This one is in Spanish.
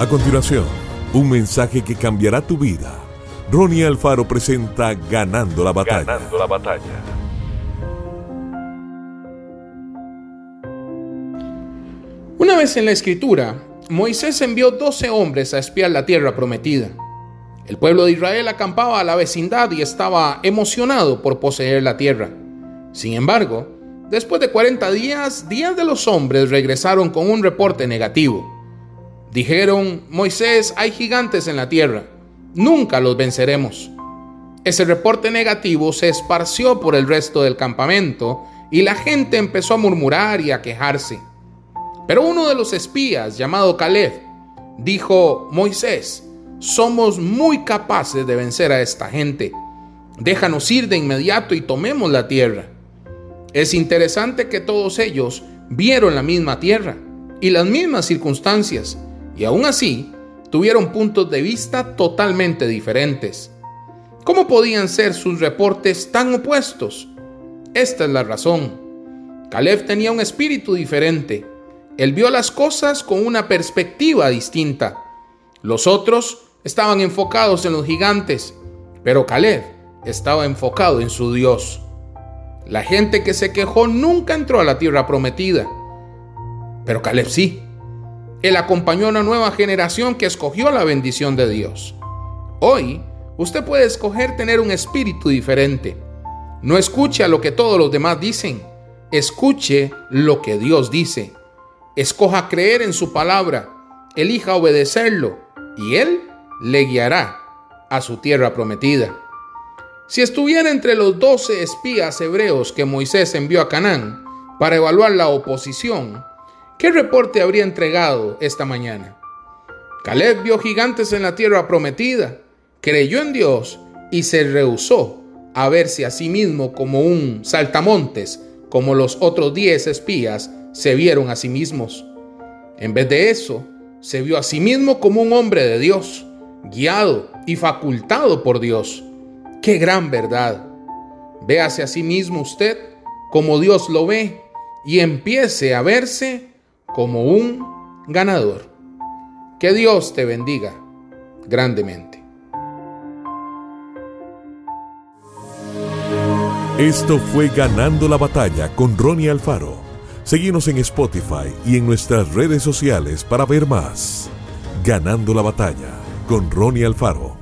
A continuación, un mensaje que cambiará tu vida. Ronnie Alfaro presenta Ganando la batalla. Ganando la batalla. Una vez en la escritura, Moisés envió 12 hombres a espiar la tierra prometida. El pueblo de Israel acampaba a la vecindad y estaba emocionado por poseer la tierra. Sin embargo, después de 40 días, 10 de los hombres regresaron con un reporte negativo. Dijeron, Moisés, hay gigantes en la tierra, nunca los venceremos. Ese reporte negativo se esparció por el resto del campamento y la gente empezó a murmurar y a quejarse. Pero uno de los espías, llamado Caleb, dijo, Moisés, somos muy capaces de vencer a esta gente. Déjanos ir de inmediato y tomemos la tierra. Es interesante que todos ellos vieron la misma tierra y las mismas circunstancias, y aún así tuvieron puntos de vista totalmente diferentes. ¿Cómo podían ser sus reportes tan opuestos? Esta es la razón. Caleb tenía un espíritu diferente. Él vio las cosas con una perspectiva distinta. Los otros estaban enfocados en los gigantes, pero Caleb estaba enfocado en su Dios. La gente que se quejó nunca entró a la tierra prometida, pero Caleb sí. Él acompañó a una nueva generación que escogió la bendición de Dios. Hoy, usted puede escoger tener un espíritu diferente. No escuche a lo que todos los demás dicen. Escuche lo que Dios dice. Escoja creer en su palabra. Elija obedecerlo. Y Él le guiará a su tierra prometida. Si estuviera entre los doce espías hebreos que Moisés envió a Canaán para evaluar la oposición, ¿Qué reporte habría entregado esta mañana? Caleb vio gigantes en la tierra prometida, creyó en Dios y se rehusó a verse a sí mismo como un saltamontes, como los otros diez espías se vieron a sí mismos. En vez de eso, se vio a sí mismo como un hombre de Dios, guiado y facultado por Dios. ¡Qué gran verdad! Véase a sí mismo usted como Dios lo ve y empiece a verse como un ganador. Que Dios te bendiga grandemente. Esto fue Ganando la Batalla con Ronnie Alfaro. Seguimos en Spotify y en nuestras redes sociales para ver más. Ganando la Batalla con Ronnie Alfaro.